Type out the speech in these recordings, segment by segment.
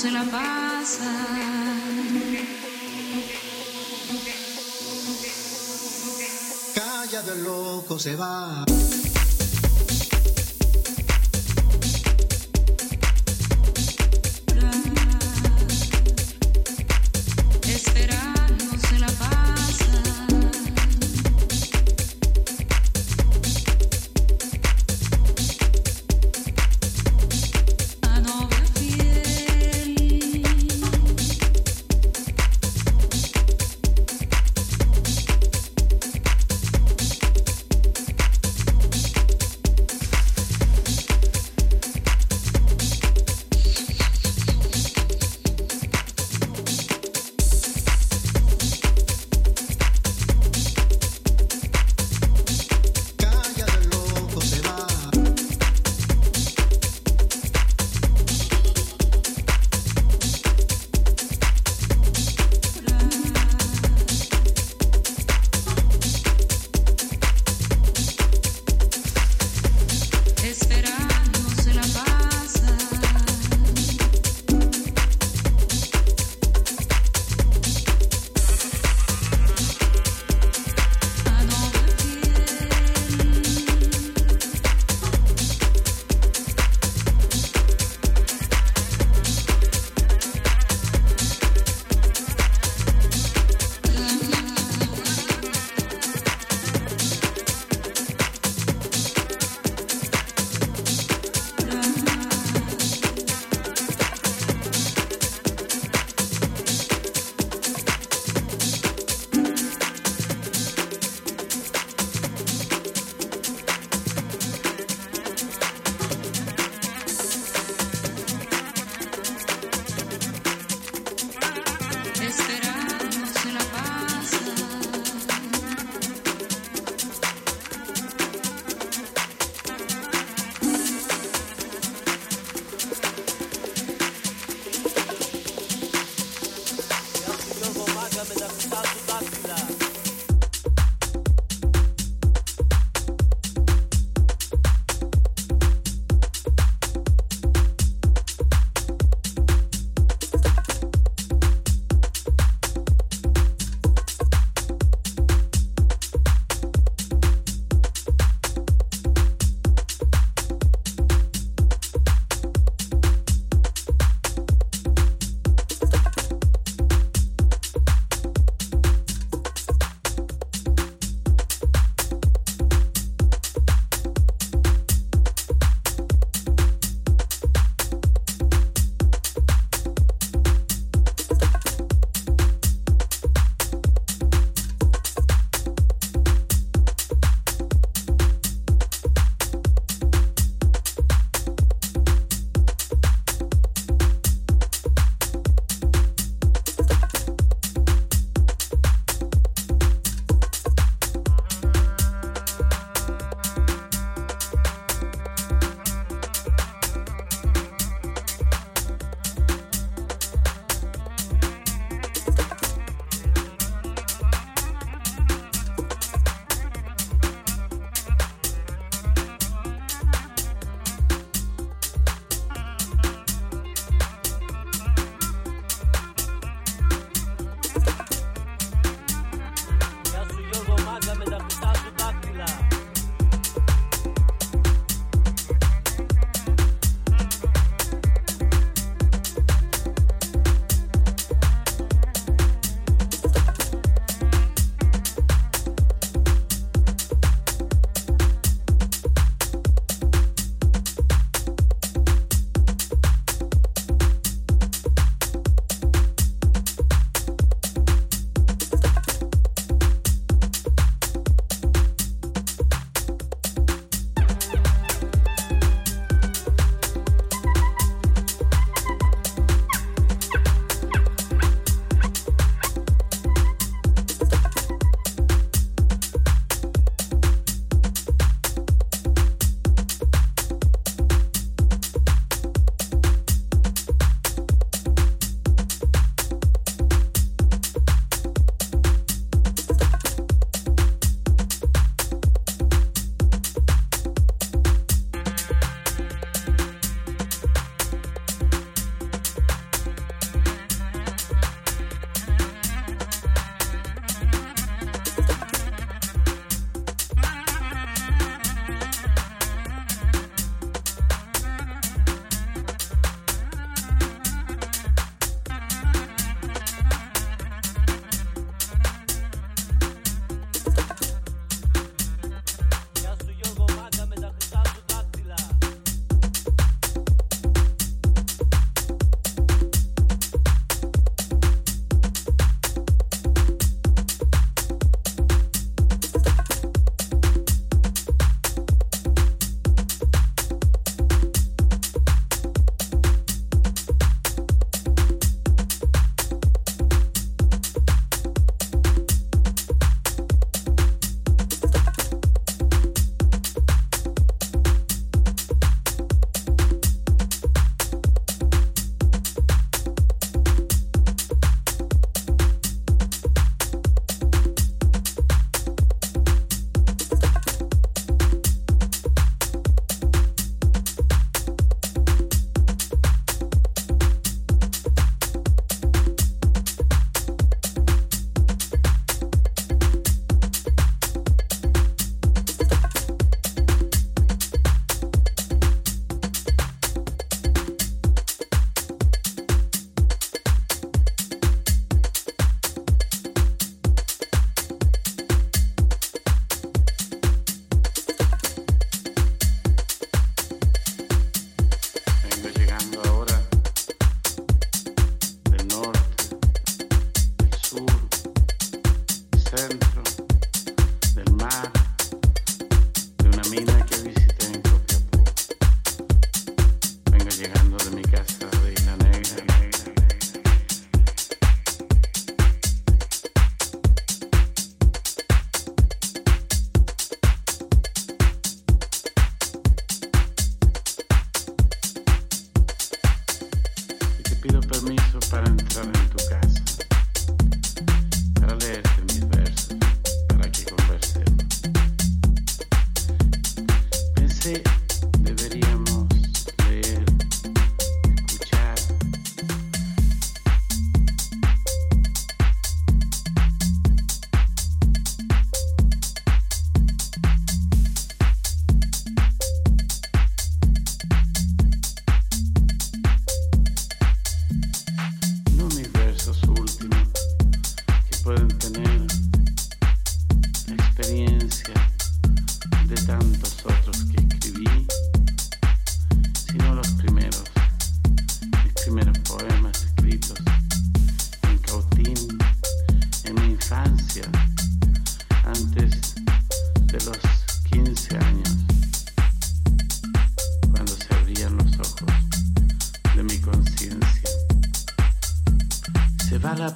se la pasa.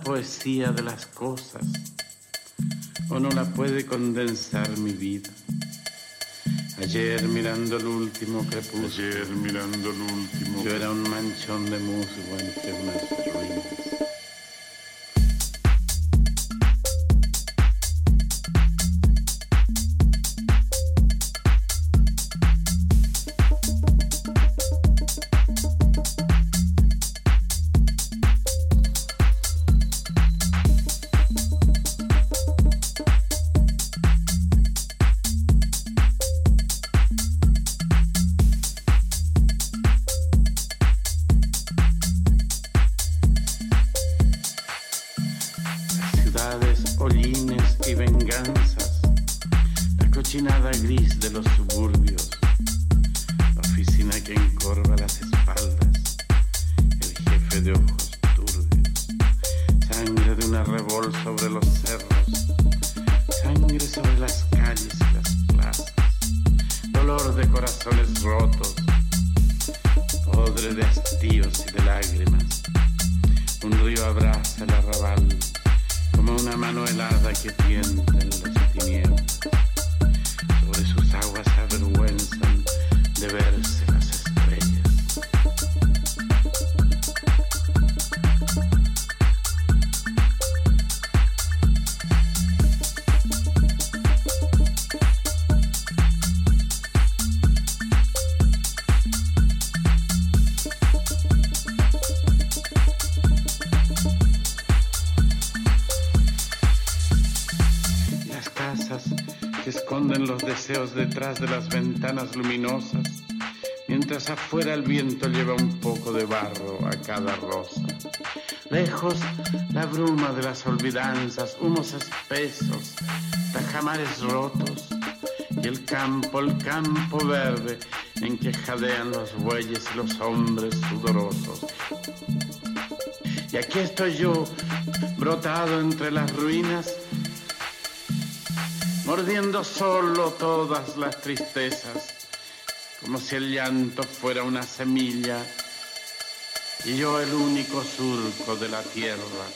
Poesía de las cosas o no la puede condensar mi vida. Ayer mirando el último crepúsculo, Ayer mirando el último. yo era un manchón de musgo entre unas ruinas. Deseos detrás de las ventanas luminosas, mientras afuera el viento lleva un poco de barro a cada rosa. Lejos la bruma de las olvidanzas, humos espesos, tajamares rotos y el campo, el campo verde en que jadean los bueyes y los hombres sudorosos. Y aquí estoy yo, brotado entre las ruinas, mordiendo solo todas las tristezas, como si el llanto fuera una semilla y yo el único surco de la tierra.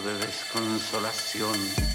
De desconsolación.